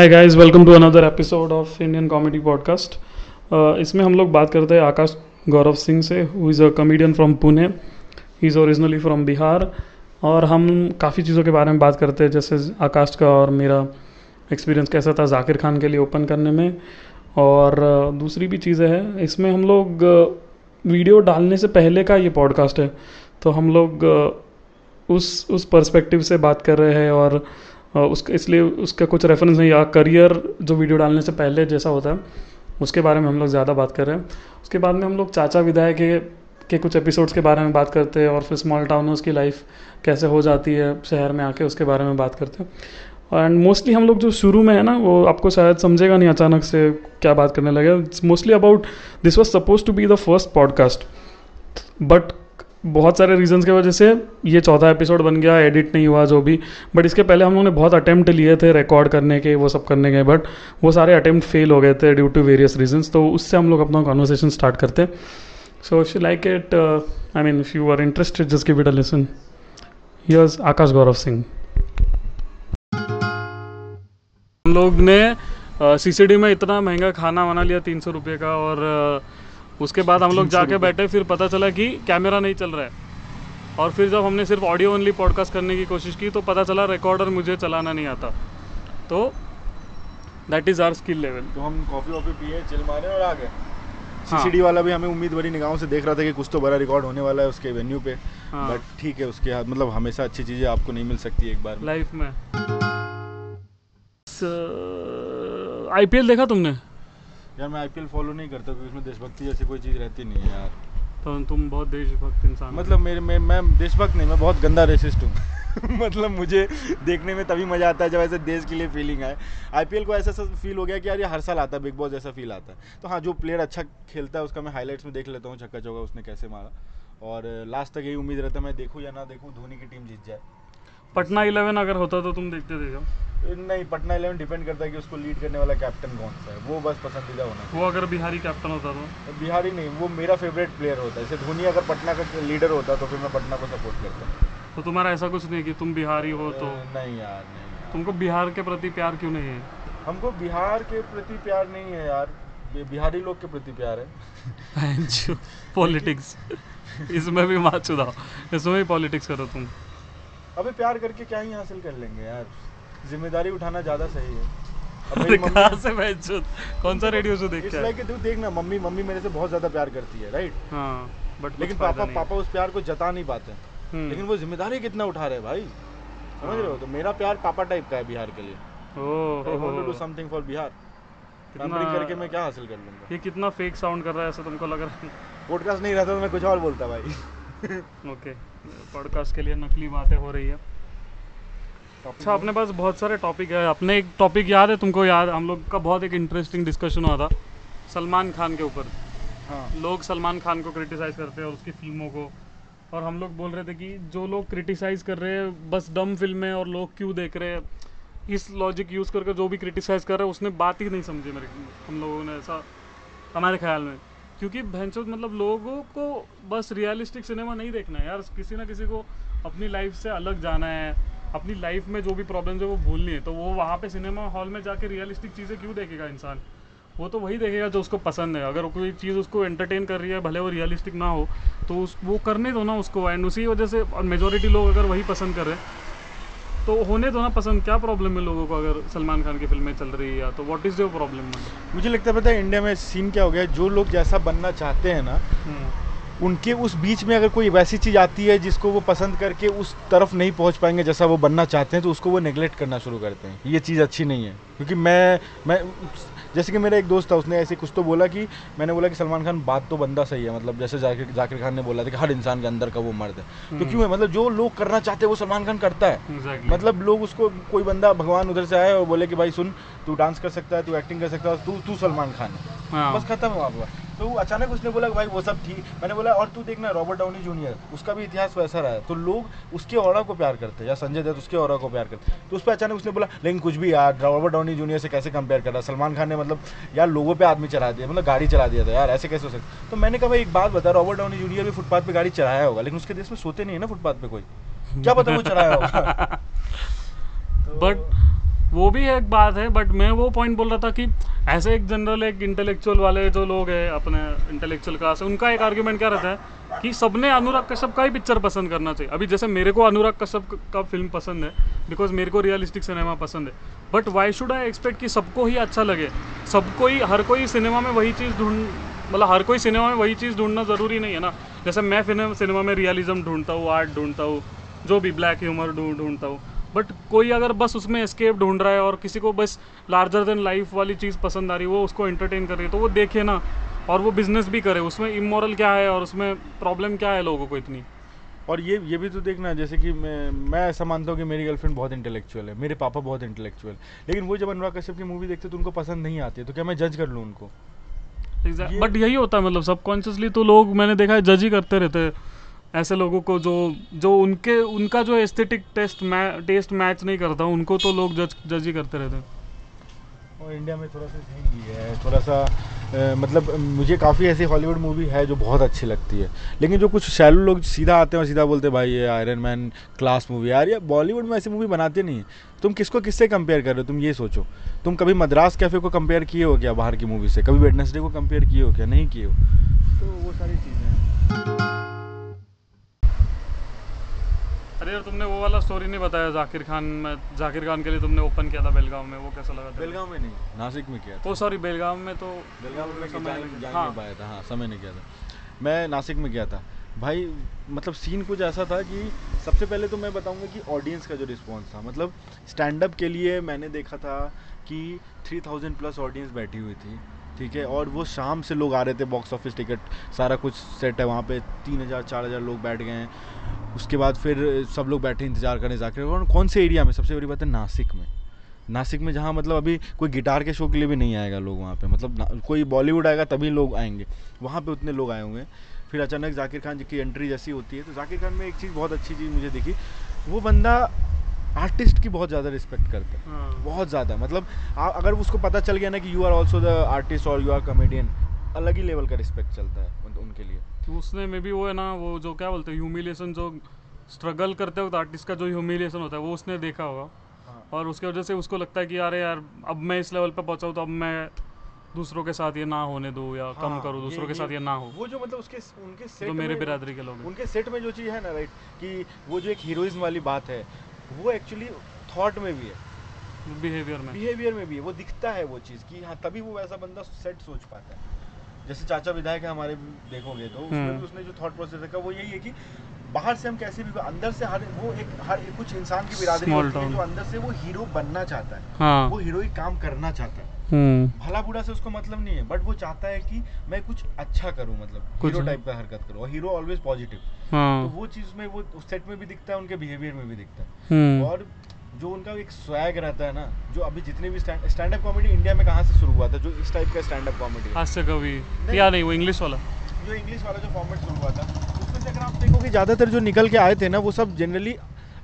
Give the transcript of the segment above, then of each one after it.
Hi guys welcome to another episode of Indian comedy podcast इसमें हम लोग बात करते हैं आकाश गौरव सिंह से who is a comedian from Pune he is originally from Bihar और हम काफ़ी चीज़ों के बारे में बात करते हैं जैसे आकाश का और मेरा एक्सपीरियंस कैसा था जाकिर खान के लिए ओपन करने में। और uh, दूसरी भी चीज़ें हैं। इसमें हम लोग वीडियो डालने से पहले का ये पॉडकास्ट है। तो हम लोग uh, उस उस पर्सपेक्टिव से बात कर रहे हैं और उसका इसलिए उसका कुछ रेफरेंस नहीं, या करियर जो वीडियो डालने से पहले जैसा होता है, उसके बारे में हम लोग ज़्यादा बात कर रहे हैं। उसके बाद में हम लोग चाचा विदायक के के कुछ एपिसोड्स के बारे में बात करते हैं, और फिर स्मॉल टाउनर्स की लाइफ कैसे हो जाती है, शहर में आके उसके बारे में बात करते हैं। एंड मोस्टली हम लोग जो शुरू में है ना, वो आपको शायद समझेगा नहीं अचानक से क्या बात करने लगे। Mostly about this was suppose to be the first podcast but बहुत सारे रीजंस की वजह से ये चौथा एपिसोड बन गया एडिट नहीं हुआ जो भी। बट इसके पहले हम लोगों ने बहुत अटैम्प्ट लिए थे रिकॉर्ड करने के वो सब करने के बट वो सारे अटैम्प्ट फेल हो गए थे ड्यू टू वेरियस रीजंस तो उससे हम लोग अपना कॉन्वर्सेशन स्टार्ट करते। So you like it I mean if you are interested just give it a listen here's Akash Gaurav Singh हम लोग ने सी uh, में इतना महँगा खाना बना लिया तीन सौ रुपये का और uh, उसके बाद हम लोग जाके बैठे फिर पता चला कि कैमरा नहीं चल रहा है। और फिर जब हमने सिर्फ़ ऑडियो ओनली पॉडकास्ट करने की कोशिश की तो पता चला रिकॉर्डर मुझे चलाना नहीं आता। तो that is our skill level तो हम कॉफ़ी वॉफ़ी पिए चिल मारे और आ गए। सीसीडी हाँ। वाला भी हमें उम्मीद भरी निगाहों से देख रहा था कि कुछ तो बड़ा रिकॉर्ड होने वाला है उसके वेन्यू पे। हाँ। बट ठीक है उसके मतलब हमेशा अच्छी चीज़ें आपको नहीं मिल सकती एक बार लाइफ में। आईपीएल देखा तुमने? यार मैं आईपीएल फॉलो नहीं करता क्योंकि उसमें देशभक्ति जैसी कोई चीज़ रहती नहीं है यार। तो तुम बहुत देशभक्त इंसान मतलब मेरे मैं मैं देशभक्त नहीं मैं बहुत गंदा रेसिस्ट हूँ। मतलब मुझे देखने में तभी मज़ा आता है जब ऐसे देश के लिए फीलिंग आए। आईपीएल को ऐसा फील हो गया कि यार ये हर साल आता है बिग बॉस जैसा फील आता है। तो हाँ जो प्लेयर अच्छा खेलता है उसका मैं हाईलाइट्स में देख लेता हूँ छक्का चौका उसने कैसे मारा। और लास्ट तक यही उम्मीद रहता है मैं देखूँ या ना देखूँ धोनी की टीम जीत जाए। पटना इलेवन अगर होता तो तुम देखते थे नहीं पटना इलेवन डिपेंड करता है कि उसको लीड करने वाला कैप्टन कौन सा है। वो बस पसंदीदा होना वो अगर बिहारी कैप्टन होता तो? बिहारी नहीं वो मेरा फेवरेट प्लेयर होता है। जैसे धोनी अगर पटना का लीडर होता तो फिर मैं पटना को सपोर्ट करता। तो तुम्हारा ऐसा कुछ नहीं कि तुम बिहारी हो तो? नहीं यार नहीं यार। तुमको बिहार के प्रति प्यार क्यों नहीं है? हमको बिहार के प्रति प्यार नहीं है यार। बिहारी लोग के प्रति प्यार है। पॉलिटिक्स। इसमें भी मात चुदाओ इसमें भी पॉलिटिक्स करो तुम। अबे प्यार करके क्या ही हासिल कर लेंगे यार? ज़िम्मेदारी उठाना ज़्यादा सही है। से कौन सा रेडियो शो देख इसलिए कि तू देख ना मम्मी मम्मी मेरे से बहुत ज़्यादा प्यार करती है राइट हाँ बट लेकिन पापा पापा उस प्यार को जता नहीं पाते। हम्म। लेकिन वो ज़िम्मेदारी कितना उठा रहे भाई? समझ रहे हो? तो मेरा प्यार पापा टाइप का है बिहार के लिए। Do something for Bihar. करके मैं क्या हासिल कर लूँगा? ये कितना फेक साउंड कर रहा है ऐसा तुमको लग रहा है? पॉडकास्ट नहीं रहता तो मैं कुछ और बोलता भाई। ओके पॉडकास्ट के लिए नकली बातें हो रही है। अच्छा अपने पास बहुत सारे टॉपिक है। अपने एक टॉपिक याद है तुमको याद? हम लोग का बहुत एक इंटरेस्टिंग डिस्कशन हुआ था सलमान खान के ऊपर। हाँ। लोग सलमान खान को क्रिटिसाइज करते हैं और उसकी फ़िल्मों को। और हम लोग बोल रहे थे कि जो लोग क्रिटिसाइज कर रहे हैं बस डम फ़िल्में और लोग क्यों देख रहे हैं इस लॉजिक यूज़ करके जो भी क्रिटिसाइज कर रहे हैं उसने बात ही नहीं समझी मेरे हम लोगों ने ऐसा हमारे ख्याल में। क्योंकि भैंसों मतलब लोगों को बस रियलिस्टिक सिनेमा नहीं देखना है यार। किसी ना किसी को अपनी लाइफ से अलग जाना है। अपनी लाइफ में जो भी प्रॉब्लम्स है वो भूलनी है। तो वो वहाँ पे सिनेमा हॉल में जाके रियलिस्टिक चीज़ें क्यों देखेगा इंसान? वो तो वही देखेगा जो उसको पसंद है। अगर कोई चीज़ उसको एंटरटेन कर रही है, भले वो रियलिस्टिक ना हो तो उस वो करने दो ना उसको। एंड उसी वजह से मेजोरिटी लोग अगर वही पसंद कर रहे हैं तो होने दो ना पसंद। क्या प्रॉब्लम है लोगों को अगर सलमान खान की फ़िल्में चल रही है तो? व्हाट इज़ योर प्रॉब्लम मुझे लगता है पता है इंडिया में सीन क्या हो गया? जो लोग जैसा बनना चाहते हैं ना हम्म। उनके उस बीच में अगर कोई वैसी चीज़ आती है जिसको वो पसंद करके उस तरफ़ नहीं पहुँच पाएँगे जैसा वो बनना चाहते हैं तो उसको वो नेगलेक्ट करना शुरू करते हैं। ये चीज़ अच्छी नहीं है। क्योंकि मैं मैं जैसे कि मेरा एक दोस्त था उसने ऐसे कुछ तो बोला कि मैंने बोला कि सलमान खान बात तो बंदा सही है मतलब जैसे जाकिर जाकिर खान ने बोला था कि हर इंसान के अंदर का वो मर्द है तो हम्म। क्यों है मतलब जो लोग करना चाहते हैं वो सलमान खान करता है exactly. मतलब लोग उसको कोई बंदा भगवान उधर से आए और बोले कि भाई सुन तू डांस कर सकता है तू एक्टिंग कर सकता है तू तू सलमान खान है हाँ। बस खत्म हुआ तो अचानक उसने बोला भाई वो सब ठीक। मैंने बोला और तू देखना रॉबर्ट डाउनी जूनियर उसका भी इतिहास वैसा रहा है। तो लोग उसके और को प्यार करते हैं या संजय दत्त उसके और को प्यार करते तो उस पर अचानक उसने बोला लेकिन कुछ भी यार रॉबर्ट डाउनी जूनियर से कैसे कंपेयर कर रहा सलमान खान ने मतलब यार लोगों पर आदमी चला दिया मतलब गाड़ी चला दिया था यार ऐसे कैसे हो सकता तो मैंने कहा भाई एक बात बता रॉबर्ट डाउनी जूनियर भी फुटपाथ पर गाड़ी चलाया होगा लेकिन उसके देश में सोते नहीं है ना फुटपाथ पर कोई? क्या पता वो चलाया होगा? बट वो भी एक बात है बट मैं वो पॉइंट बोल रहा था कि ऐसे एक जनरल एक इंटेलेक्चुअल वाले जो लोग हैं, अपने इंटेलेक्चुअल क्लास उनका एक आर्ग्यूमेंट क्या रहता है कि सबने अनुराग कश्यप का ही पिक्चर पसंद करना चाहिए। अभी जैसे मेरे को अनुराग कश्यप का फ़िल्म पसंद है बिकॉज़ मेरे को रियलिस्टिक सिनेमा पसंद है। But why should I expect कि सबको ही अच्छा लगे? सबको ही, हर कोई सिनेमा में वही चीज़ ढूंढ मतलब हर कोई सिनेमा में वही चीज़ ढूंढना ज़रूरी नहीं है ना। जैसे मैं फ़िल्म सिनेमा में रियलिज्म ढूंढता हूँ आर्ट ढूंढता हूँ, जो भी ब्लैक ह्यूमर ढूंढ ढूंढता हूँ। बट कोई अगर बस उसमें एस्केप ढूंढ रहा है और किसी को बस लार्जर देन लाइफ वाली चीज़ पसंद आ रही है वो उसको एंटरटेन कर रही है तो वो देखे ना और वो बिज़नेस भी करे। उसमें इमोरल क्या है और उसमें प्रॉब्लम क्या है लोगों को इतनी? और ये ये भी तो देखना जैसे कि मैं मैं ऐसा मानता हूँ कि मेरी गर्लफ्रेंड बहुत इंटेलेक्चुअल है मेरे पापा बहुत इंटेलेक्चुअल लेकिन वो जब अनुराग कश्यप की मूवी देखते तो उनको पसंद नहीं आती तो क्या मैं जज कर लूँ उनको? बट यही होता है मतलब सबकॉन्शियसली तो लोग मैंने देखा है जज ही करते रहते हैं। ऐसे लोगों को जो जो उनके उनका जो एस्थेटिक टेस्ट मै टेस्ट मैच नहीं करता उनको तो लोग जज जज ही करते रहते हैं। और इंडिया में थोड़ा सा सही भी है थोड़ा सा आ, मतलब मुझे काफ़ी ऐसी हॉलीवुड मूवी है जो बहुत अच्छी लगती है। लेकिन जो कुछ शैलो लोग सीधा आते हैं और सीधा बोलते हैं भाई ये आयरन मैन क्लास मूवी यार ये बॉलीवुड में ऐसी मूवी बनाते नहीं है। तुम किसको किससे कंपेयर कर रहे हो? तुम ये सोचो। तुम कभी मद्रास कैफ़े को कंपेयर किए हो क्या बाहर की मूवी से? कभी वेडनेसडे को कंपेयर किए हो क्या? नहीं किए हो? तो वो सारी चीज़ें अरे यार तुमने वो वाला स्टोरी नहीं बताया जाकिर खान में? जाकिर खान के लिए तुमने ओपन किया था बेलगांव में वो कैसा लगा था बेलगांव में नहीं नासिक में किया था। ओ सॉरी बेलगांव में तो बेलगांव में समय नहीं हाँ। पाया था हाँ समय नहीं किया था। मैं नासिक में गया था। भाई मतलब सीन कुछ ऐसा था कि सबसे पहले तो मैं बताऊँगा कि ऑडियंस का जो रिस्पॉन्स था मतलब स्टैंड अप के लिए मैंने देखा था कि थ्री थाउज़ेंड प्लस ऑडियंस बैठी हुई थी ठीक है? और वो शाम से लोग आ रहे थे बॉक्स ऑफ़िस टिकट सारा कुछ सेट है वहाँ पे तीन हज़ार चार हज़ार लोग बैठ गए हैं। उसके बाद फिर सब लोग बैठे इंतज़ार करें जाकर और कौन से एरिया में? सबसे बड़ी बात है नासिक में। नासिक में जहाँ मतलब अभी कोई गिटार के शो के लिए भी नहीं आएगा लोग वहाँ पे। मतलब कोई बॉलीवुड आएगा तभी लोग आएँगे। वहाँ पे उतने लोग आए हुए हैं फिर अचानक जाकिर खान जी की एंट्री जैसी होती है। तो जाकिर खान में एक चीज़ बहुत अच्छी चीज़ मुझे दिखी। वो बंदा आर्टिस्ट की बहुत ज़्यादा रिस्पेक्ट करता हैं। हाँ। बहुत ज़्यादा। मतलब अगर उसको पता चल गया ना कि you are also the artist और यू आर कॉमेडियन अलग ही लेवल का रिस्पेक्ट चलता है उन, उनके लिए। तो उसने में भी वो है ना वो जो क्या बोलते हैं ह्यूमिलेशन जो स्ट्रगल करते वक्त आर्टिस्ट का जो ह्यूमिलेशन होता है वो उसने देखा होगा। हाँ। और उसके वजह से उसको लगता है कि यार यार अब मैं इस लेवल पर पहुँचा हूँ तो अब मैं दूसरों के साथ ये ना होने दो या हाँ, कम करो दूसरों के साथ ये ना हो। वो जो मतलब उसके उनके सेट तो मेरे बिरादरी के लोग उनके सेट में जो चीज़ है ना राइट कि वो जो एक हीरोइज्म वाली बात है वो एक्चुअली थॉट में भी है। बिहेवियर में। बिहेवियर में भी है। वो दिखता है वो चीज़ कि हाँ तभी वो वैसा बंदा सेट सोच पाता है। जैसे चाचा विधायक है हमारे देखोगे तो उसमें हम्म। भी उसने जो थॉट प्रोसेस रखा वो यही है कि बाहर से हम कैसे भी अंदर से हर वो एक हर एक कुछ इंसान की बिरादरी होती है जो अंदर से वो हीरो बनना चाहता है हाँ. वो हीरो ही काम करना चाहता है हम्म। भला बुरा से उसको मतलब नहीं है बट वो चाहता है कि मैं कुछ अच्छा करूँ मतलब हीरो टाइप का हरकत करूँ और हीरो ऑलवेज पॉजिटिव तो वो चीज़ में वो सेट में भी दिखता है उनके बिहेवियर में भी दिखता है हम्म। और जो उनका एक स्वैग रहता है ना जो अभी जितने भी स्टैंड अप कॉमेडी इंडिया में कहाँ से शुरू हुआ था जो इस टाइप का स्टैंड अप कॉमेडी हास्य कवि या नहीं वो इंग्लिश वाला? जो इंग्लिश वाला जो फॉर्मेट शुरू हुआ था उसमें से अगर आप देखो कि ज़्यादातर जो निकल के आए थे ना वो सब जनरली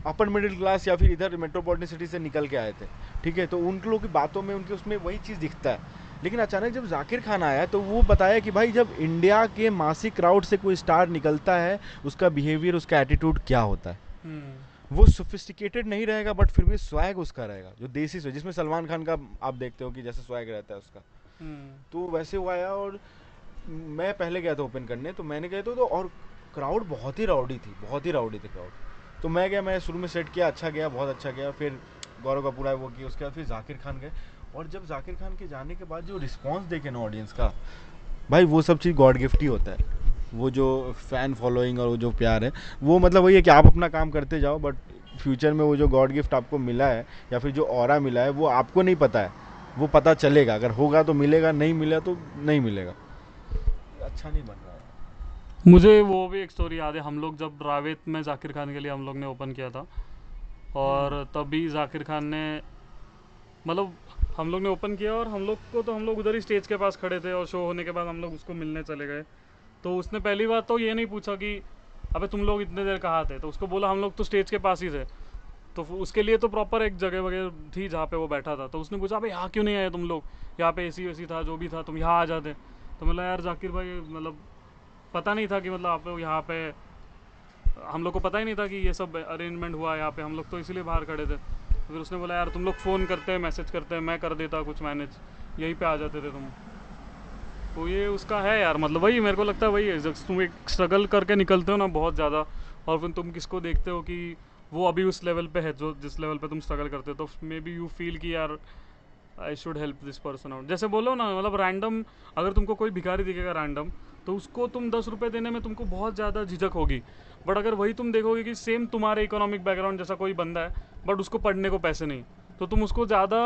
अपर मिडिल क्लास या फिर इधर मेट्रोपॉलिटन सिटी से निकल के आए थे ठीक है? तो उन लोगों की बातों में उनके उसमें वही चीज़ दिखता है। लेकिन अचानक जब जाकिर खान आया तो वो बताया कि भाई जब इंडिया के मासिक क्राउड से कोई स्टार निकलता है उसका बिहेवियर उसका एटीट्यूड क्या होता है? हम्म। वो सोफिस्टिकेटेड नहीं रहेगा बट फिर भी स्वैग उसका रहेगा जो देसी स्वैग जिसमें सलमान खान का आप देखते हो कि जैसे स्वैग रहता है उसका। हम्म। तो वैसे वो आया और मैं पहले गया था ओपन करने तो मैंने गया था तो और क्राउड बहुत ही राउडी थी बहुत ही राउडी थी क्राउड तो मैं गया मैं शुरू में सेट किया अच्छा गया बहुत अच्छा गया फिर गौरव का पूरा वो किया उसके बाद फिर जाकिर खान गए। और जब जाकिर खान के जाने के बाद जो रिस्पॉन्स देखे ना ऑडियंस का भाई वो सब चीज़ गॉड गिफ्ट ही होता है। वो जो फ़ैन फॉलोइंग और वो जो प्यार है वो मतलब वही है कि आप अपना काम करते जाओ बट फ्यूचर में वो जो गॉड गिफ्ट आपको मिला है या फिर जो और मिला है वो आपको नहीं पता है। वो पता चलेगा। अगर होगा तो मिलेगा नहीं मिला तो नहीं मिलेगा। अच्छा नहीं बन रहा है। मुझे वो भी एक स्टोरी याद है। हम लोग जब रावेत में जाकिर खान के लिए हम लोग ने ओपन किया था और हम्म। तभी जाकिर खान ने मतलब हम लोग ने ओपन किया और हम लोग को तो हम लोग उधर ही स्टेज के पास खड़े थे और शो होने के बाद हम लोग उसको मिलने चले गए। तो उसने पहली बात तो ये नहीं पूछा कि, अबे तुम लोग इतने देर कहाँ थे? तो उसको बोला, हम लोग तो स्टेज के पास ही थे। तो उसके लिए तो प्रॉपर एक जगह वगैरह थी जहाँ पे वो बैठा था। तो उसने पूछा भाई यहाँ क्यों नहीं आए तुम लोग? यहाँ पे एसी वेसी था, जो भी था, तुम यहाँ आ जाते। तो मतलब यार जाकिर भाई मतलब पता नहीं था कि मतलब आप लोग यहाँ पे, हम लोग को पता ही नहीं था कि ये सब अरेंजमेंट हुआ है यहाँ पे, हम लोग तो इसीलिए बाहर खड़े थे। फिर उसने बोला, यार तुम लोग फ़ोन करते हैं मैसेज करते हैं, मैं कर देता कुछ मैनेज यहीं पर आ जाते थे तुम। तो ये उसका है यार मतलब वही मेरे को लगता है वही है। तुम एक स्ट्रगल करके निकलते हो ना बहुत ज़्यादा, और फिर तुम किसको देखते हो कि वो अभी उस लेवल पे है, जो जिस लेवल पे तुम स्ट्रगल करते हो तो मे बी यू फील कि यार I should help this person out जैसे बोलो ना मतलब रैंडम अगर तुमको कोई भिखारी दिखेगा रैंडम तो उसको तुम दस रुपये देने में तुमको बहुत ज़्यादा झिझक होगी। बट अगर वही तुम देखोगे कि सेम तुम्हारे इकोनॉमिक बैकग्राउंड जैसा कोई बंदा है बट उसको पढ़ने को पैसे नहीं तो तुम उसको ज़्यादा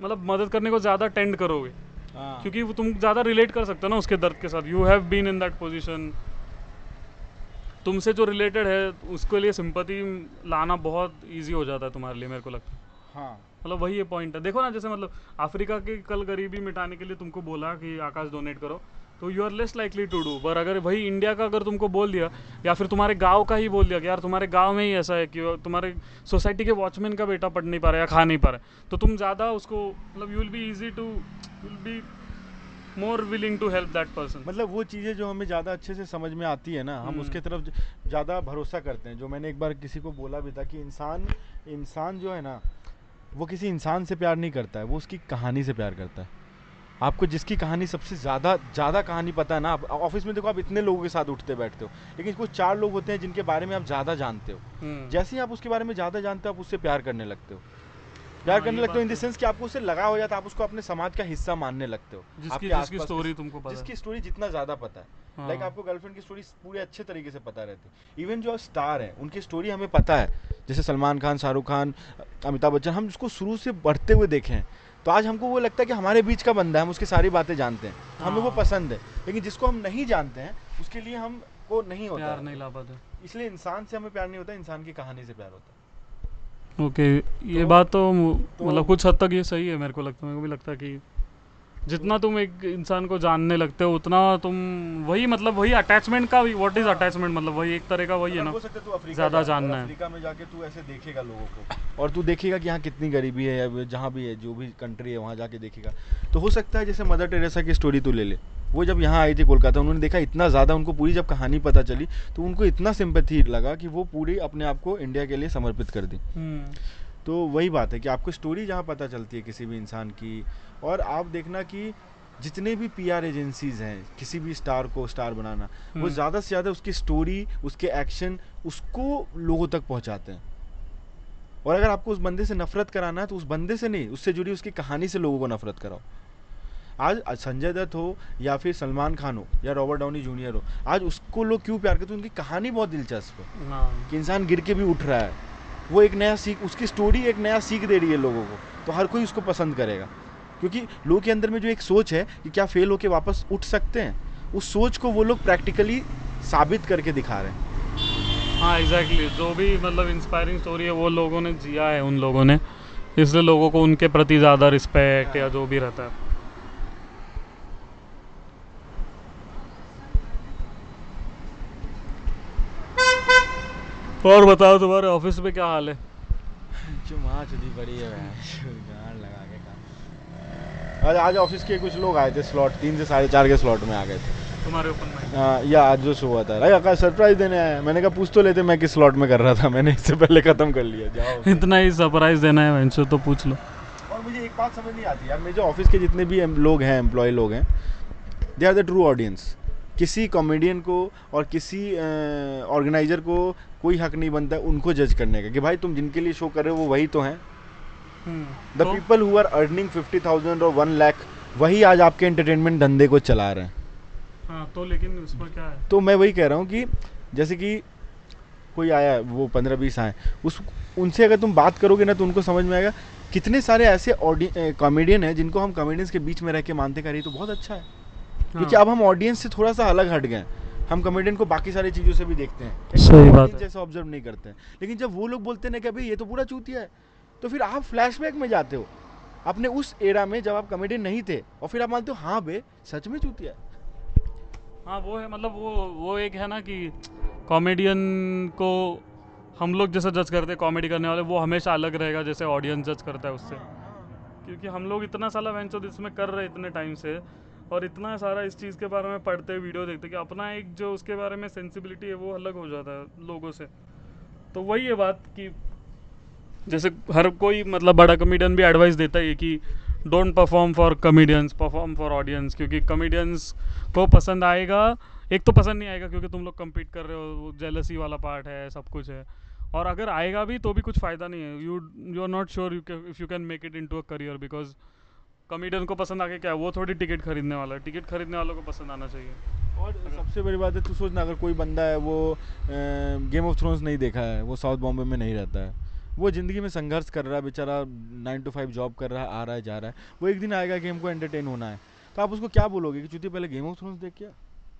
मतलब मदद करने को ज़्यादा टेंड करोगे। क्योंकि वो तुम ज़्यादा रिलेट कर सकते हो ना उसके दर्द के साथ। You have been in that position तुमसे जो रिलेटेड है उसके लिए सिंपति लाना बहुत ईजी हो जाता है तुम्हारे लिए मेरे को लगता है। हाँ। मतलब वही ये पॉइंट है। देखो ना जैसे मतलब अफ्रीका के कल गरीबी मिटाने के लिए तुमको बोला कि आकाश डोनेट करो। तो you are less likely to do पर अगर वही इंडिया का अगर तुमको बोल दिया या फिर तुम्हारे गाँव का ही बोल दिया कि यार तुम्हारे गाँव में ही ऐसा है कि तुम्हारे सोसाइटी के वॉचमैन का बेटा पढ़ नहीं पा रहा या खा नहीं पा रहा है, तो तुम ज़्यादा उसको मतलब you will be easy to will be more willing to help that person मतलब वो चीज़ें जो हमें ज़्यादा अच्छे से समझ में आती है ना हम हम्म। उसके तरफ़ ज़्यादा भरोसा करते हैं। जो मैंने एक बार किसी को बोला भी था कि इंसान इंसान जो है ना वो किसी इंसान से प्यार नहीं करता है वो उसकी कहानी से प्यार करता है। आपको जिसकी कहानी सबसे ज़्यादा ज़्यादा कहानी पता है ना आप ऑफ़िस में देखो आप इतने लोगों के साथ उठते बैठते हो लेकिन कुछ चार लोग होते हैं जिनके बारे में आप ज़्यादा जानते हो। हम्म। जैसे ही आप उसके बारे में ज़्यादा जानते हो आप उससे प्यार करने लगते हो। प्यार हाँ, करने लगते हो इन द सेंस कि आपको उससे लगा हो जाता है आप उसको अपने समाज का हिस्सा मानने लगते हो। जिसकी जिसकी स्टोरी तुमको पता जिसकी स्टोरी जितना ज़्यादा पता है। हाँ। लाइक आपको गर्लफ्रेंड की स्टोरी पूरे अच्छे तरीके से पता रहती है। इवन जो स्टार है उनकी स्टोरी हमें पता है। जैसे सलमान खान शाहरुख खान अमिताभ बच्चन हम उसको शुरू से बढ़ते हुए देखे हैं। तो आज हमको वो लगता है कि हमारे बीच का बंदा है हम उसकी सारी बातें जानते हैं। तो हमें वो हाँ। पसंद है लेकिन जिसको हम नहीं जानते हैं उसके लिए हम को नहीं होता। प्यार नहीं ला पाते इसलिए इंसान से हमें प्यार नहीं होता इंसान की कहानी से प्यार होता है। ओके ये तो- बात तो तो- मतलब कुछ हद तक ये सही है मेरे को लगता है मेरे को भी लगता है कि जितना तुम एक इंसान को जानने लगते हो उतना तुम वही मतलब वही अटैचमेंट का व्हाट इज़ अटैचमेंट मतलब? वही एक तरह का वही है मतलब ना। हो सकता है ज़्यादा जानना है। अफ्रीका में जाके तू ऐसे देखेगा लोगों को। और तू देखेगा कि यहाँ कितनी गरीबी है या जहाँ भी है जो भी कंट्री है वहाँ जाके देखेगा। तो हो सकता है जैसे मदर टेरेसा की स्टोरी तू ले ले। वो जब यहाँ आई थी कोलकाता उन्होंने देखा इतना ज़्यादा उनको पूरी जब कहानी पता चली तो उनको इतना सिंपथी लगा कि वो पूरी अपने आप को इंडिया के लिए समर्पित कर दी। हम्म, तो वही बात है कि आपको स्टोरी जहाँ पता चलती है किसी भी इंसान की। और आप देखना कि जितने भी पीआर एजेंसीज हैं किसी भी स्टार को स्टार बनाना वो हम्म। ज़्यादा से ज़्यादा उसकी स्टोरी उसके एक्शन उसको लोगों तक पहुंचाते हैं। और अगर आपको उस बंदे से नफरत कराना है तो उस बंदे से नहीं उससे जुड़ी उसकी कहानी से लोगों को नफरत कराओ। आज संजय दत्त हो या फिर सलमान खान हो या रॉबर्ट डाउनी जूनियर हो आज उसको लोग क्यों प्यार करते हैं? उनकी कहानी बहुत दिलचस्प है। हाँ। कि इंसान गिर के भी उठ रहा है। वो एक नया सीख, उसकी स्टोरी एक नया सीख दे रही है लोगों को। तो हर कोई उसको पसंद करेगा। क्योंकि लोगों के अंदर में जो एक सोच है कि क्या फेल होके वापस उठ सकते हैं, उस सोच को वो लोग प्रैक्टिकली साबित करके दिखा रहे हैं। हाँ एग्जैक्टली exactly. जो भी मतलब इंस्पायरिंग स्टोरी है, वो लोगों ने जिया है उन लोगों ने। इसलिए लोगों को उनके प्रति ज़्यादा रिस्पेक्ट या जो भी रहता है। और बताओ तुम्हारे ऑफ़िस में क्या हाल है? जो माँ चली बड़ी है गान लगा के काम। आज आज ऑफ़िस के कुछ लोग आए थे स्लॉट तीन से साढ़े चार के स्लॉट में आ गए थे। तुम्हारे ओपन माइक हाँ, या आज जो शो हुआ था अरे आकाश सरप्राइज़ देने आया। मैंने कहा पूछ तो लेते मैं किस स्लॉट में कर रहा था। मैंने इससे पहले खत्म कर लिया। जाओ। इतना ही सरप्राइज़ देना है वैसे तो पूछ लो। और मुझे एक बात समझ नहीं आती। यार मेरे जो ऑफ़िस के जितने भी लोग हैं एम्प्लॉय लोग हैं they are the true audience किसी कॉमेडियन को और किसी ऑर्गेनाइजर को कोई हक नहीं बनता उनको जज करने का कि भाई तुम जिनके लिए शो कर रहे हो वो वही तो हैं। The people who are earning fifty thousand और वन लाख वही आज आपके एंटरटेनमेंट धंधे को चला रहे हैं। हाँ तो लेकिन उसमें क्या है? तो मैं वही कह रहा हूँ कि जैसे कि कोई आया वो पंद्रह बीस आए उस उनसे अगर तुम बात करोगे ना तो उनको समझ में आएगा कितने सारे ऐसे कॉमेडियन हैं जिनको हम कॉमेडियंस के बीच में रह के मानते कर रही तो बहुत अच्छा है। क्योंकि हाँ। अब हम ऑडियंस से थोड़ा सा अलग हट गए हम कॉमेडियन को बाकी सारी चीज़ों से भी देखते हैं। सही बात है। जैसे ऑब्ज़र्व नहीं करते हैं। लेकिन जब वो लोग बोलते हैं ना कि भाई ये तो पूरा चूतिया है तो फिर आप फ्लैशबैक में जाते हो। अपने उस एरा में जब आप कॉमेडियन नहीं थे और फिर आप मानते हो हाँ बे सच में चूतिया है। हाँ वो है मतलब वो वो एक है ना कि कॉमेडियन को हम लोग जैसे जज करते हैं कॉमेडी करने वाले वो हमेशा अलग रहेगा जैसे ऑडियंस जज करता है उससे। क्योंकि हम लोग इतना साला वेंचो इसमें कर रहे इतने टाइम से और इतना सारा इस चीज़ के बारे में पढ़ते वीडियो देखते कि अपना एक जो उसके बारे में सेंसिबिलिटी है, वो अलग हो जाता है लोगों से। तो वही है बात कि जैसे हर कोई मतलब बड़ा कमेडियन भी एडवाइस देता है कि don't perform for comedians perform for audience क्योंकि कमेडियंस को पसंद आएगा, एक तो पसंद नहीं आएगा क्योंकि तुम लोग कम्पीट कर रहे हो जेलसी वाला पार्ट है, सब कुछ है। और अगर आएगा भी तो भी कुछ फ़ायदा नहीं है। You you are not sure you if you can make it into a career because comedian को पसंद आके क्या है? वो थोड़ी टिकट खरीदने वाला है। टिकट खरीदने वालों को पसंद आना चाहिए। और सबसे बड़ी बात है तू सोचना अगर कोई बंदा है वो गेम ऑफ़ थ्रोन्स नहीं देखा है वो साउथ बॉम्बे में नहीं रहता है। वो ज़िंदगी में संघर्ष कर रहा है बेचारा नाइन टू फाइव जॉब कर रहा है आ रहा है जा रहा है। वो एक दिन आएगा कि हमको एंटरटेन होना है। तो आप उसको क्या बोलोगे कि चूती पहले गेम ऑफ़ थ्रोन्स देख क्या?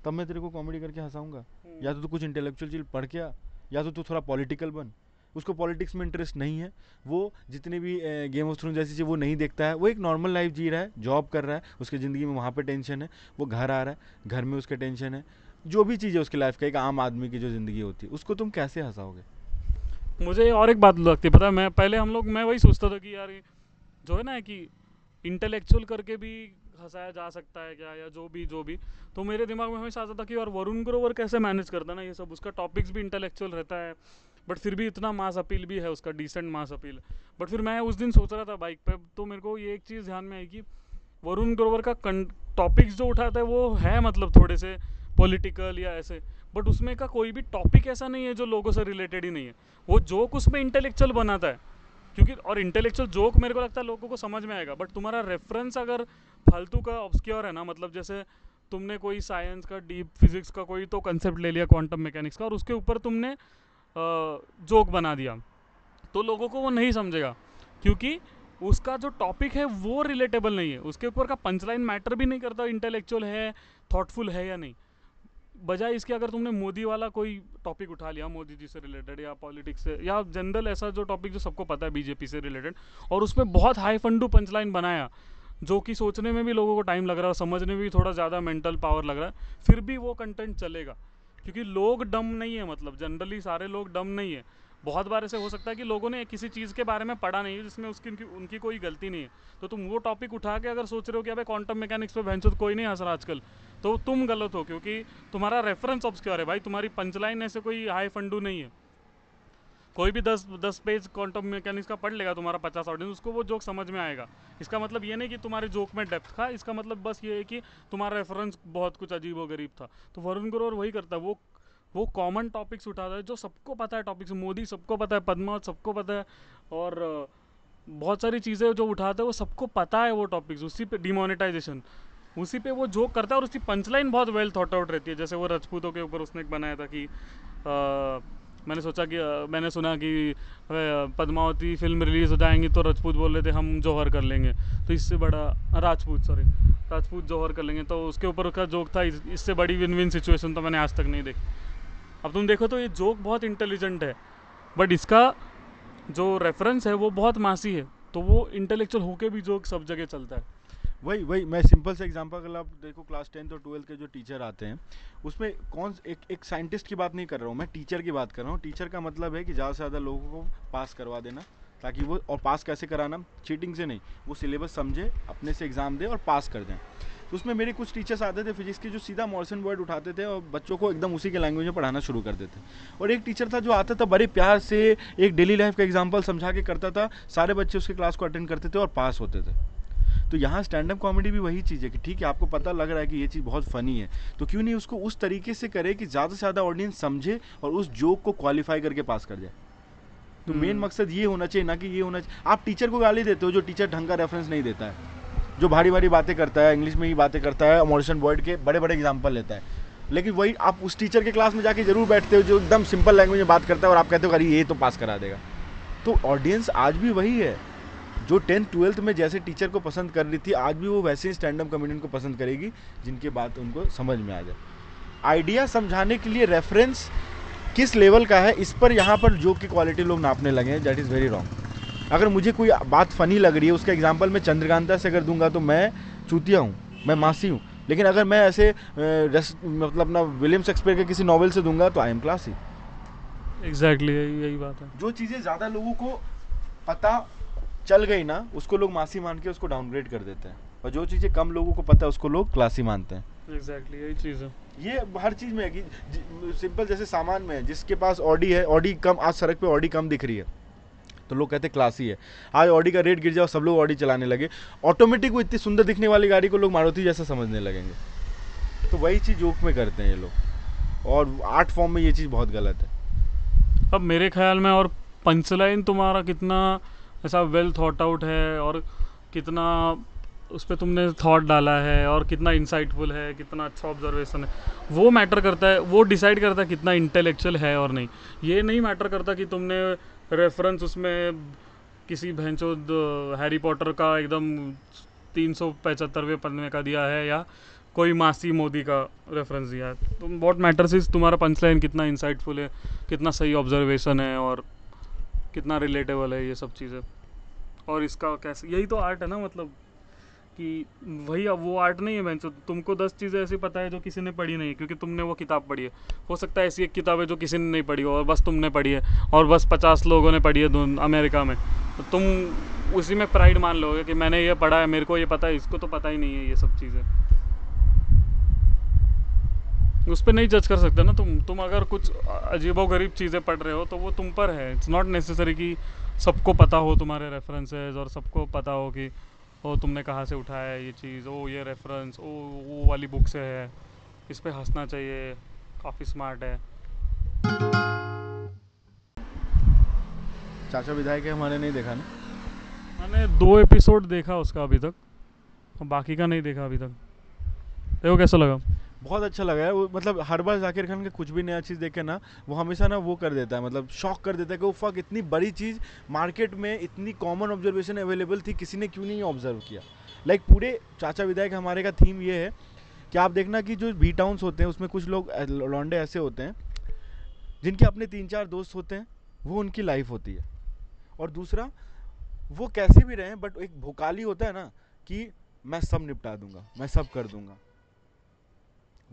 तब मैं तेरे को कॉमेडी करके हंसाऊँगा। या तो तू कुछ इंटेलेक्चुअल चीज़ पढ़ के या तो तू थोड़ा पॉलिटिकल बन। उसको पॉलिटिक्स में इंटरेस्ट नहीं है। वो जितने भी गेम ऑफ़ थ्रोन जैसी चीज़ वो नहीं देखता है। वो एक नॉर्मल लाइफ जी रहा है जॉब कर रहा है, उसकी ज़िंदगी में वहाँ पर टेंशन है, वो घर आ रहा है, घर में उसके टेंशन है। जो भी चीज़ है उसकी लाइफ का, एक आम आदमी की जो ज़िंदगी होती है, उसको तुम कैसे हंसाओगे? मुझे और एक बात लगती है, पता है, मैं पहले हम लोग, मैं वही सोचता था कि यार जो है ना कि इंटेलेक्चुअल करके भी हंसाया जा सकता है क्या, या जो भी जो भी। तो मेरे दिमाग में हमेशा आता था कि यार वरुण ग्रोवर कैसे मैनेज करता है ना ये सब, उसका टॉपिक्स भी इंटेलेक्चुअल रहता है। बट फिर भी इतना मास अपील भी है उसका डिसेंट मास अपील बट फिर मैं उस दिन सोच रहा था बाइक पे तो मेरे को ये एक चीज़ ध्यान में आई कि वरुण ग्रोवर का टॉपिक्स जो उठाता है वो है मतलब थोड़े से पॉलिटिकल या ऐसे। बट उसमें का कोई भी टॉपिक ऐसा नहीं है जो लोगों से रिलेटेड ही नहीं है। वो जोक उसमें इंटेलेक्चुअल बनाता है। क्योंकि, और इंटेलेक्चुअल जोक मेरे को लगता है लोगों को समझ में आएगा। बट तुम्हारा रेफरेंस अगर फालतू का ऑब्सक्योर है ना मतलब जैसे तुमने कोई साइंस का डीप फिजिक्स का कोई तो कंसेप्ट ले लिया क्वांटम मैकेनिक्स का, और उसके ऊपर तुमने जोक बना दिया। तो लोगों को वो नहीं समझेगा, क्योंकि उसका जो टॉपिक है वो रिलेटेबल नहीं है। उसके ऊपर का पंचलाइन मैटर भी नहीं करता इंटेलेक्चुअल है थॉटफुल है या नहीं। बजाय इसके अगर तुमने मोदी वाला कोई टॉपिक उठा लिया, मोदी जी से रिलेटेड या पॉलिटिक्स से, या जनरल ऐसा जो टॉपिक जो सबको पता है बीजेपी से रिलेटेड और उसमें बहुत हाई फंडू पंचलाइन बनाया, जो कि सोचने में भी लोगों को टाइम लग रहा है समझने में भी थोड़ा ज़्यादा मेंटल पावर लग रहा है, फिर भी वो कंटेंट चलेगा। क्योंकि लोग डम नहीं है मतलब जनरली सारे लोग डम नहीं है। बहुत बार ऐसे हो सकता है कि लोगों ने किसी चीज़ के बारे में पढ़ा नहीं है जिसमें उसकी उनकी, उनकी कोई गलती नहीं है। तो तुम वो टॉपिक उठा के अगर सोच रहे हो कि अभी क्वांटम मैकेनिक्स पे भैंस कोई नहीं हंस रहा आजकल तो तुम गलत हो क्योंकि तुम्हारा रेफरेंस ऑब्सक्योर है भाई तुम्हारी पंचलाइन ऐसे कोई हाई फंडू नहीं है। कोई भी दस दस पेज क्वांटम मैकेनिक्स का पढ़ लेगा तुम्हारा पचास ऑडियंस उसको वो जोक समझ में आएगा। इसका मतलब ये नहीं कि तुम्हारे जोक में डेप्थ था इसका मतलब बस ये है कि तुम्हारा रेफरेंस बहुत कुछ अजीब व गरीब था। तो वरुण ग्रोवर वही करता है वो वो कॉमन टॉपिक्स उठाता है जो सबको पता है टॉपिक्स मोदी सबको पता है पद्मावत सबको पता है और बहुत सारी चीज़ें जो उठाता है वो सबको पता है वो टॉपिक्स उसी पे डिमोनेटाइजेशन उसी पे वो जोक करता है और उसकी पंचलाइन बहुत वेल थॉट आउट रहती है जैसे वो राजपूतों के ऊपर उसने एक बनाया था कि आ, मैंने सोचा कि मैंने सुना कि पद्मावती फ़िल्म रिलीज़ हो जाएँगी तो राजपूत बोल रहे थे, हम जौहर कर लेंगे। तो इससे बड़ा राजपूत सॉरी राजपूत जौहर कर लेंगे। तो उसके ऊपर उसका जोक था इससे बड़ी विन विन सिचुएशन तो मैंने आज तक नहीं देखी। अब तुम देखो तो ये जोक बहुत इंटेलिजेंट है बट इसका जो रेफरेंस है वो बहुत मासी है। तो वो इंटेलेक्चुअल होके भी जोक सब जगह चलता है। वही वही, मैं सिंपल से एग्जांपल अगर आप देखो क्लास टेंथ और ट्वेल्थ के जो टीचर आते हैं, उसमें कौन एक एक साइंटिस्ट की बात नहीं कर रहा हूँ मैं टीचर की बात कर रहा हूँ। टीचर का मतलब है कि ज़्यादा से ज़्यादा लोगों को पास करवा देना, ताकि वो, और पास कैसे कराना चीटिंग से नहीं, वो सिलेबस समझे, अपने से एग्ज़ाम दे और पास कर दें। तो उसमें मेरे कुछ टीचर्स आते थे फिजिक्स के जो सीधा मॉर्सन वर्ड उठाते थे और बच्चों को एकदम उसी के लैंग्वेज में पढ़ाना शुरू कर देते और एक टीचर था जो आता था, बड़े प्यार से एक डेली लाइफ का एग्ज़ाम्पल समझा के करता था, सारे बच्चे उसके क्लास को अटेंड करते थे और पास होते थे। तो यहाँ स्टैंड अप कॉमेडी भी वही चीज़ है कि ठीक है आपको पता लग रहा है कि ये चीज़ बहुत फ़नी है। तो क्यों नहीं उसको उस तरीके से करे कि ज़्यादा से ज़्यादा ऑडियंस समझे और उस जोक को क्वालिफाई करके पास कर जाए। तो मेन हम्म। मकसद ये होना चाहिए ना कि ये होना चाहिए। आप टीचर को गाली देते हो जो टीचर ढंग का रेफरेंस नहीं देता है जो भारी भारी बातें करता है इंग्लिश में ही बातें करता है मॉरिसन वर्ड के बड़े बड़े एग्ज़ाम्पल लेता है। लेकिन वही आप उस टीचर के क्लास में जाके ज़रूर बैठते हो जो एकदम सिंपल लैंग्वेज में बात करता है और आप कहते हो अरे ये तो पास करा देगा। तो ऑडियंस आज भी वही है। जो टेंथ ट्वेल्थ में जैसे टीचर को पसंद कर रही थी आज भी वो वैसे ही स्टैंड अप कॉमेडियन को पसंद करेगी जिनकी बात उनको समझ में आ जाए। आइडिया समझाने के लिए रेफरेंस किस लेवल का है इस पर यहाँ पर जो की क्वालिटी लोग नापने लगे हैं दैट इज़ वेरी रॉन्ग अगर मुझे कोई बात फ़नी लग रही है उसका एग्ज़ाम्पल मैं चंद्रकांता से अगर दूँगा तो मैं चूतिया हूँ मैं मासी हूँ। लेकिन अगर मैं ऐसे मतलब अपना विलियम शेक्सपियर के किसी नॉवल से दूँगा तो आई एम क्लासी एग्जैक्टली यही बात है। जो चीज़ें ज़्यादा लोगों को पता चल गई ना उसको लोग मासी मान के उसको डाउनग्रेड कर देते हैं। और जो चीज़ें कम लोगों को पता है उसको लोग क्लासी मानते हैं। एग्जैक्टली यही चीज़ है। ये हर चीज़ में है कि सिंपल जैसे सामान में है जिसके पास ऑडी है ऑडी कम आज सड़क पे ऑडी कम दिख रही है। तो लोग कहते क्लासी है। आज ऑडी का रेट गिर जाओ सब लोग ऑडी चलाने लगे। ऑटोमेटिक वो इतनी सुंदर दिखने वाली गाड़ी को लोग मारुति जैसा समझने लगेंगे। तो वही चीज़ जोक में करते हैं ये लोग। और आर्ट फॉर्म में ये चीज़ बहुत गलत है। अब मेरे ख्याल में और पंचलाइन तुम्हारा कितना ऐसा वेल थॉट आउट है और कितना उस पर तुमने थॉट डाला है और कितना इंसाइटफुल है, कितना अच्छा ऑब्जर्वेशन है। वो मैटर करता है, वो डिसाइड करता है कितना इंटेलेक्चुअल है और नहीं। ये नहीं मैटर करता कि तुमने रेफरेंस उसमें किसी भैंचोद हैरी पॉटर का एकदम तीन सौ पचहत्तरवें पन्ने का दिया है या कोई मासी मोदी का रेफरेंस दिया है। तो वॉट मैटर्स इज़ तुम्हारा पंच लाइन कितना इंसाइटफुल है, कितना सही ऑब्जर्वेशन है और कितना रिलेटेबल है ये सब चीज़ें। और इसका कैसे, यही तो आर्ट है ना मतलब कि वही अब वो आर्ट नहीं है मैं तुमको दस चीज़ें ऐसी पता है जो किसी ने पढ़ी नहीं है, क्योंकि तुमने वो किताब पढ़ी है। हो सकता है ऐसी एक किताब है जो किसी ने नहीं पढ़ी हो, और बस तुमने पढ़ी है, और बस पचास लोगों ने पढ़ी है अमेरिका में। तो तुम उसी में प्राइड मान लोगे कि मैंने ये पढ़ा है, मेरे को ये पता है, इसको तो पता ही नहीं है ये सब चीज़ें। उस पर नहीं जज कर सकते ना तुम। तुम अगर कुछ अजीबो गरीब चीज़ें पढ़ रहे हो तो वो तुम पर है। इट्स नॉट नेसेसरी कि सबको पता हो तुम्हारे रेफरेंसेज और सबको पता हो कि ओ तुमने कहाँ से उठाया है ये चीज़? ओ ये रेफरेंस ओ वो वाली बुक से है। इस पर हंसना चाहिए। काफ़ी स्मार्ट है। चाचा विधायक हमारे नहीं देखा ना? मैंने दो एपिसोड देखा उसका अभी तक। बाकी का नहीं देखा अभी तक। देखो कैसा लगा। बहुत अच्छा लगा है वो मतलब हर बार जाकिर खान के कुछ भी नया चीज़ देखे ना वो हमेशा ना वो कर देता है मतलब शॉक कर देता है कि वो फक इतनी बड़ी चीज़ मार्केट में इतनी कॉमन ऑब्जर्वेशन अवेलेबल थी किसी ने क्यों नहीं ऑब्ज़र्व किया? लाइक like, पूरे चाचा विधायक हमारे का थीम ये है कि आप देखना कि जो बी टाउन्स होते हैं उसमें कुछ लोग लॉन्डे ऐसे होते हैं जिनके अपने तीन चार दोस्त होते हैं वो उनकी लाइफ होती है। और दूसरा वो कैसे भी रहें बट एक भोकाली होता है ना कि मैं सब निपटा दूँगा मैं सब कर दूँगा।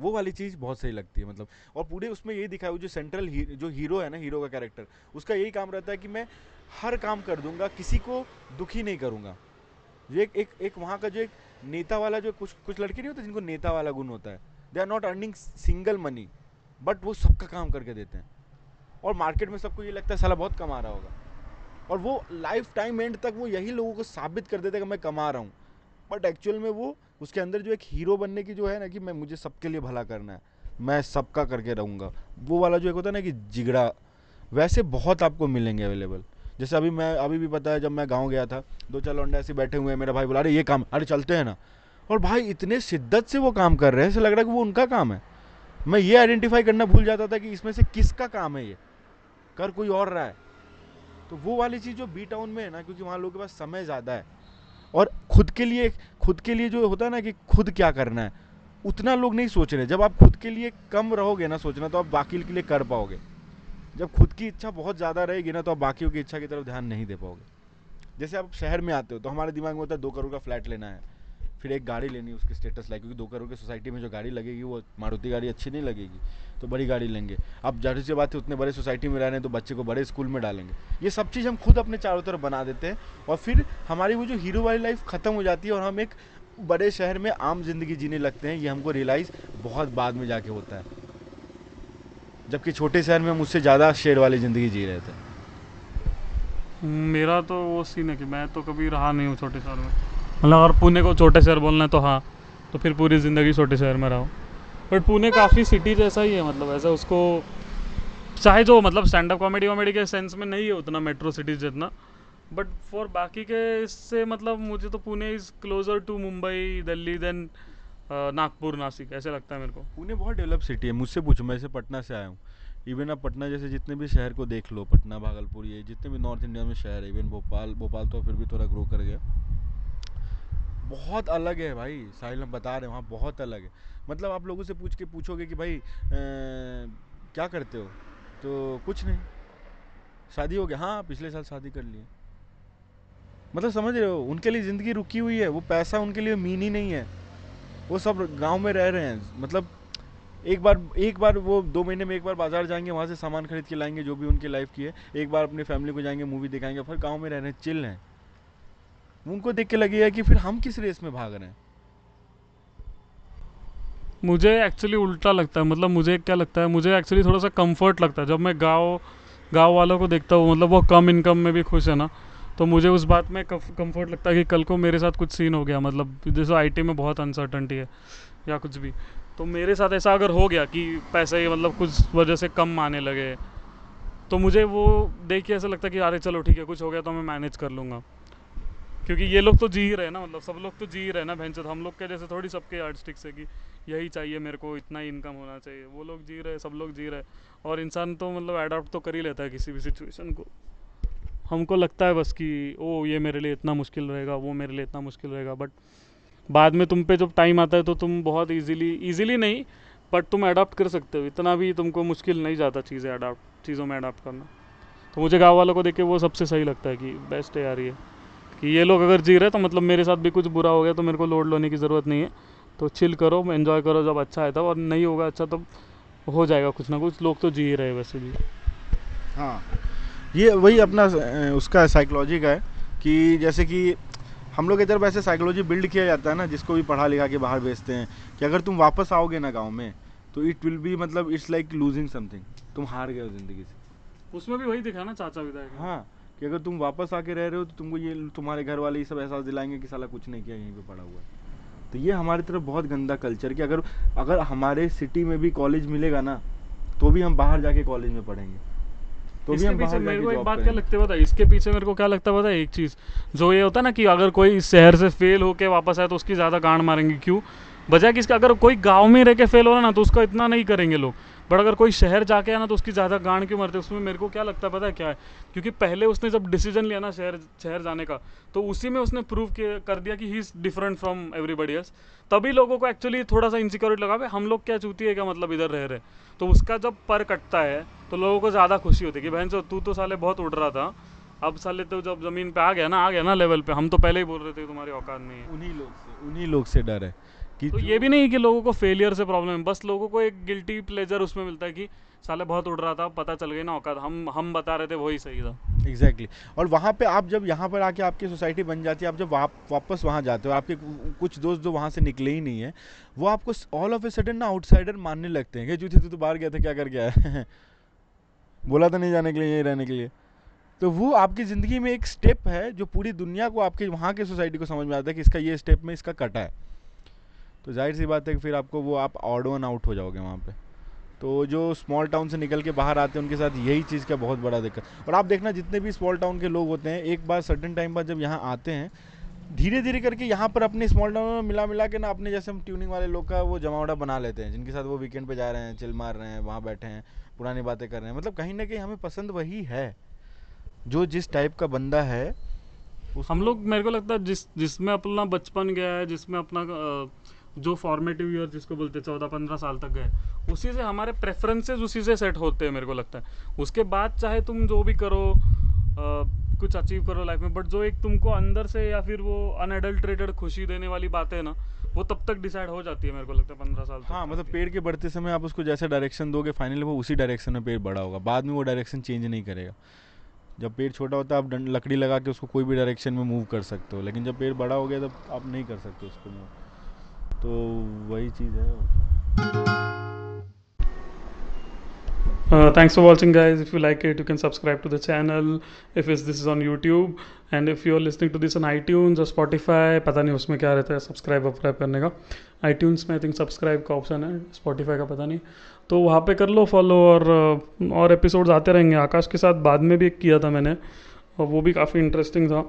वो वाली चीज़ बहुत सही लगती है मतलब। और पूरे उसमें यही दिखाया जो सेंट्रल ही, जो हीरो है ना हीरो का कैरेक्टर उसका यही काम रहता है कि मैं हर काम कर दूँगा किसी को दुखी नहीं करूँगा। जो एक एक एक वहाँ का जो एक नेता वाला जो कुछ कुछ लड़के नहीं होते जिनको नेता वाला गुण होता है। They are not earning single money but वो सबका काम करके देते हैं। और मार्केट में सबको ये लगता है साला बहुत कमा रहा होगा। और वो लाइफ टाइम एंड तक वो यही लोगों को साबित कर देते हैं कि मैं कमा रहा हूँ। बट एक्चुअल में वो उसके अंदर जो एक हीरो बनने की जो है ना कि मैं, मुझे सबके लिए भला करना है, मैं सबका करके रहूँगा। वो वाला जो एक होता है ना कि जिगड़ा वैसे बहुत आपको मिलेंगे अवेलेबल जैसे अभी मैं, अभी भी पता है जब मैं गाँव गया था, दो चार लौंडे ऐसे बैठे हुए हैं, मेरा भाई बोला, अरे ये काम, अरे चलते हैं ना। और भाई इतने शिद्दत से वो काम कर रहे हैं, ऐसे लग रहा है कि वो उनका काम है। मैं ये आइडेंटिफाई करना भूल जाता था कि इसमें से किसका काम है ये? कर कोई और रहा है। तो वो वाली चीज़ जो बी टाउन में है ना, क्योंकि वहाँ लोगों के पास समय ज़्यादा है और खुद के लिए, खुद के लिए जो होता है ना कि खुद क्या करना है, उतना लोग नहीं सोच रहे। जब आप खुद के लिए कम रहोगे ना सोचना तो आप बाकी के लिए कर पाओगे। जब खुद की इच्छा बहुत ज़्यादा रहेगी ना तो आप बाकी की इच्छा की तरफ़ ध्यान नहीं दे पाओगे। जैसे आप शहर में आते हो तो हमारे दिमाग में होता है, दो करोड़ का फ्लैट लेना है। फिर एक गाड़ी लेनी उसकी स्टेटस लाइक क्योंकि दो करोड़ की सोसाइटी में जो गाड़ी लगेगी, वो मारुति गाड़ी अच्छी नहीं लगेगी तो बड़ी गाड़ी लेंगे। अब ज़ाहिर सी बात है, उतने बड़े सोसाइटी में रह रहे हैं तो बच्चे को बड़े स्कूल में डालेंगे। ये सब चीज़ हम खुद अपने चारों तरफ़ बना देते हैं, और फिर हमारी वो जो हीरो वाली लाइफ ख़त्म हो जाती है, और हम एक बड़े शहर में आम ज़िंदगी जीने लगते हैं, ये हमको रियलाइज़ बहुत बाद में जाके होता है। जबकि छोटे शहर में मुझसे ज़्यादा शेर वाली ज़िंदगी जी रहे थे। मेरा तो वो सीन है कि मैं तो कभी रहा नहीं हूँ छोटे शहर में। मतलब अगर पुणे को छोटे शहर बोलना है तो हाँ तो फिर पूरी ज़िंदगी छोटे शहर में रहो। बट पुणे काफ़ी सिटी जैसा ही है मतलब ऐसा उसको, चाहे जो मतलब स्टैंड अप कॉमेडी वॉमेडी के सेंस में नहीं है उतना मेट्रो सिटीज़ जितना बट फॉर बाकी के इससे मतलब मुझे तो Pune is closer to Mumbai, Delhi then Nagpur, Nasik, ऐसे लगता है मेरे को। पुणे बहुत डेवलप सिटी है, मुझसे पूछो, मैं से पटना से आया हूँ। इवन आप पटना जैसे जितने भी शहर को देख लो, पटना, भागलपुर, ये जितने भी नॉर्थ इंडिया में शहर है इवन भोपाल भोपाल तो फिर भी थोड़ा ग्रो कर गया। बहुत अलग है भाई साहिल हम बता रहे हैं वहाँ बहुत अलग है। मतलब आप लोगों से पूछ के पूछोगे कि भाई आ, क्या करते हो? तो कुछ नहीं। शादी हो गया? हाँ पिछले साल शादी कर लिए। मतलब समझ रहे हो उनके लिए ज़िंदगी रुकी हुई है वो पैसा उनके लिए मीन ही नहीं है। वो सब गाँव में रह रहे हैं। मतलब एक बार एक बार वो दो महीने में एक बार बाज़ार जाएँगे वहाँ से सामान खरीद के लाएँगे जो भी उनकी लाइफ की है। एक बार अपनी फैमिली को जाएँगे मूवी दिखाएँगे फिर गाँव में रह रहे हैं चिल हैं। उनको देख के लगेगा कि फिर हम किस रेस में भाग रहे हैं? मुझे एक्चुअली उल्टा लगता है। मतलब मुझे क्या लगता है? मुझे एक्चुअली थोड़ा सा कंफर्ट लगता है। जब मैं गाँव, गाँव वालों को देखता हूँ मतलब वो कम इनकम में भी खुश है ना तो मुझे उस बात में कंफर्ट लगता है कि कल को मेरे साथ कुछ सीन हो गया। मतलब जैसे आईटी में बहुत अनसर्टनटी है, या कुछ भी। तो मेरे साथ ऐसा अगर हो गया कि पैसे मतलब कुछ वजह से कम आने लगे तो मुझे वो देख के ऐसा लगता है कि, अरे चलो ठीक है, कुछ हो गया तो मैं मैनेज कर लूँगा। क्योंकि ये लोग तो जी ही रहे ना मतलब सब लोग तो जी ही रहे ना भैंस हम लोग के जैसे थोड़ी सबके आर्ट स्टिक्स है कि यही चाहिए मेरे को, इतना ही इनकम होना चाहिए। वो लोग जी रहे, सब लोग जी रहे। और इंसान तो मतलब अडॉप्ट तो कर ही लेता है किसी भी सिचुएशन को। हमको लगता है बस कि, ओ, ये मेरे लिए इतना मुश्किल रहेगा, वो मेरे लिए इतना मुश्किल रहेगा। बट बाद में तुम पे जब टाइम आता है तो तुम बहुत ईजिली ईजिली नहीं बट तुम अडाप्ट कर सकते हो। इतना भी तुमको मुश्किल नहीं जाता चीज़ें अडाप्ट चीज़ों में अडाप्ट करना। तो मुझे गाँव वालों को देख के वो सबसे सही लगता है कि, बेस्ट है यार ये। कि ये लोग अगर जी रहे तो मतलब मेरे साथ भी कुछ बुरा हो गया तो मेरे को लोड लोने की ज़रूरत नहीं है। तो चिल करो एंजॉय करो जब अच्छा है तब और नहीं होगा अच्छा तब हो जाएगा कुछ ना कुछ। लोग तो जी ही रहे वैसे भी। हाँ। ये वही अपना उसका साइकोलॉजी का है कि जैसे कि हम लोग इधर वैसे साइकोलॉजी बिल्ड किया जाता है ना जिसको भी पढ़ा लिखा के बाहर भेजते हैं कि अगर तुम वापस आओगे ना गाँव में तो इट विल बी मतलब इट्स लाइक लूजिंग समथिंग तुम हार गए हो ज़िंदगी से। उसमें भी वही दिखा ना चाचा विधायक हाँ। कि अगर तुम वापस आके रह रहे हो तो तुमको ये तुम्हारे घर वाले ये सब एहसास दिलाएँगे कि साला कुछ नहीं किया यहीं पे पड़ा हुआ है। तो ये हमारी तरफ़ बहुत गंदा कल्चर कि अगर अगर हमारे सिटी में भी कॉलेज मिलेगा ना तो भी हम बाहर जाके कॉलेज में पढ़ेंगे। तो भी हम पीछे मेरे को एक बात क्या लगती है पता इसके पीछे मेरे को क्या लगता है पता एक चीज़ जो ये होता है ना कि अगर कोई शहर से फेल होके वापस आए तो उसकी ज़्यादा गांड मारेंगे। क्यों? बजाय कि इसका अगर कोई गाँव में रह के फेल हो रहा ना तो उसका इतना नहीं करेंगे लोग। बट अगर कोई शहर जाके आना तो उसकी ज़्यादा गांड क्यों मरते उसमें मेरे को क्या लगता है, पता है क्या है? क्योंकि पहले उसने जब डिसीज़न लिया ना शहर शहर जाने का तो उसी में उसने प्रूव कर दिया कि he is different from everybody else तभी लोगों को एक्चुअली थोड़ा सा इनसिक्योरिटी लगा, भाई, हम लोग क्या चूती है, क्या मतलब इधर रह रहे तो उसका जब पर कटता है तो लोगों को ज़्यादा खुशी होती है कि, बहन, जो तू तो साले बहुत उड़ रहा था, अब साले तो जब ज़मीन पे आ गया ना, आ गया ना लेवल पे, हम तो पहले ही बोल रहे थे, तुम्हारी औकात नहीं है. उन्हीं लोग से, उन्हीं लोग से डर है। कि तो ये भी नहीं कि लोगों को फेलियर से प्रॉब्लम है। बस लोगों को एक गिल्टी प्लेजर उसमें मिलता है कि साले बहुत उड़ रहा था पता चल गई ना औकात हम हम बता रहे थे वही सही था। Exactly exactly. और वहाँ पे आप जब यहाँ पर आके आपकी सोसाइटी बन जाती है आप जब वाप, वापस वहाँ जाते हो आपके कुछ दोस्त जो वहाँ से निकले ही नहीं है वो आपको ऑल ऑफ़ ए सडन ना आउटसाइडर मानने लगते हैं कि जूती तू तो बाहर गया था क्या कर गया है? बोला था नहीं जाने के लिए यहीं रहने के लिए। तो वो आपकी ज़िंदगी में एक स्टेप है जो पूरी दुनिया को आपके वहाँ के सोसाइटी को समझ में आता है कि इसका ये स्टेप में इसका कटा है। तो ज़ाहिर सी बात है कि फिर आपको वो आप ऑड वन आउट हो जाओगे वहाँ पे। तो जो स्मॉल टाउन से निकल के बाहर आते हैं, उनके साथ यही चीज़ का बहुत बड़ा दिक्कत। और आप देखना, जितने भी स्मॉल टाउन के लोग होते हैं, एक बार सर्टन टाइम बाद जब यहाँ आते हैं धीरे धीरे करके यहाँ पर अपने स्मॉल टाउन में मिला मिला के ना अपने जैसे हम ट्यूनिंग वाले लोग का वो जमावड़ा बना लेते हैं, जिनके साथ वो वीकेंड पे जा रहे हैं चिल मार रहे हैं, वहाँ बैठे हैं, पुरानी बातें कर रहे हैं। मतलब कहीं ना कहीं हमें पसंद वही है, जो जिस टाइप का बंदा है हम लोग, मेरे को लगता है जिस, जिसमें अपना बचपन गया है, जिसमें अपना जो फॉर्मेटिव ईयर जिसको बोलते हैं चौदह पंद्रह साल तक गए उसी से हमारे प्रेफरेंसेस उसी से सेट होते हैं मेरे को लगता है। उसके बाद चाहे तुम जो भी करो आ, कुछ अचीव करो लाइफ में बट जो एक तुमको अंदर से या फिर वो अनएडल्ट्रेटेड खुशी देने वाली बात है ना वो तब तक डिसाइड हो जाती है मेरे को लगता है पंद्रह साल हाँ मतलब पेड़ के बढ़ते समय आप उसको जैसे डायरेक्शन दोगे फाइनली वो उसी डायरेक्शन में पेड़ बड़ा होगा। बाद में वो डायरेक्शन चेंज नहीं करेगा। जब पेड़ छोटा होता है आप लकड़ी लगा के उसको कोई भी डायरेक्शन में मूव कर सकते हो लेकिन जब पेड़ बड़ा हो गया तब आप नहीं कर सकते उसको मूव तो वही चीज़ है Uh, thanks for watching guys. If you like it you can subscribe to the channel. If this is on youtube. And if you're listening to this on itunes or spotify पता नहीं उसमें क्या रहता है सब्सक्राइब वब्सक्राइब करने का। ITunes में I think subscribe का ऑप्शन है स्पॉटीफाई का पता नहीं। तो वहाँ पे कर लो फॉलो और और एपिसोड्स आते रहेंगे। आकाश के साथ बाद में भी एक किया था मैंने। और वो भी काफ़ी इंटरेस्टिंग था।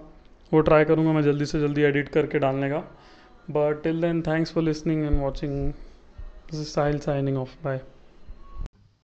वो ट्राई करूँगा मैं जल्दी से जल्दी एडिट करके डालने का। But till then, thanks for listening and watching. This is Sahil signing off. Bye.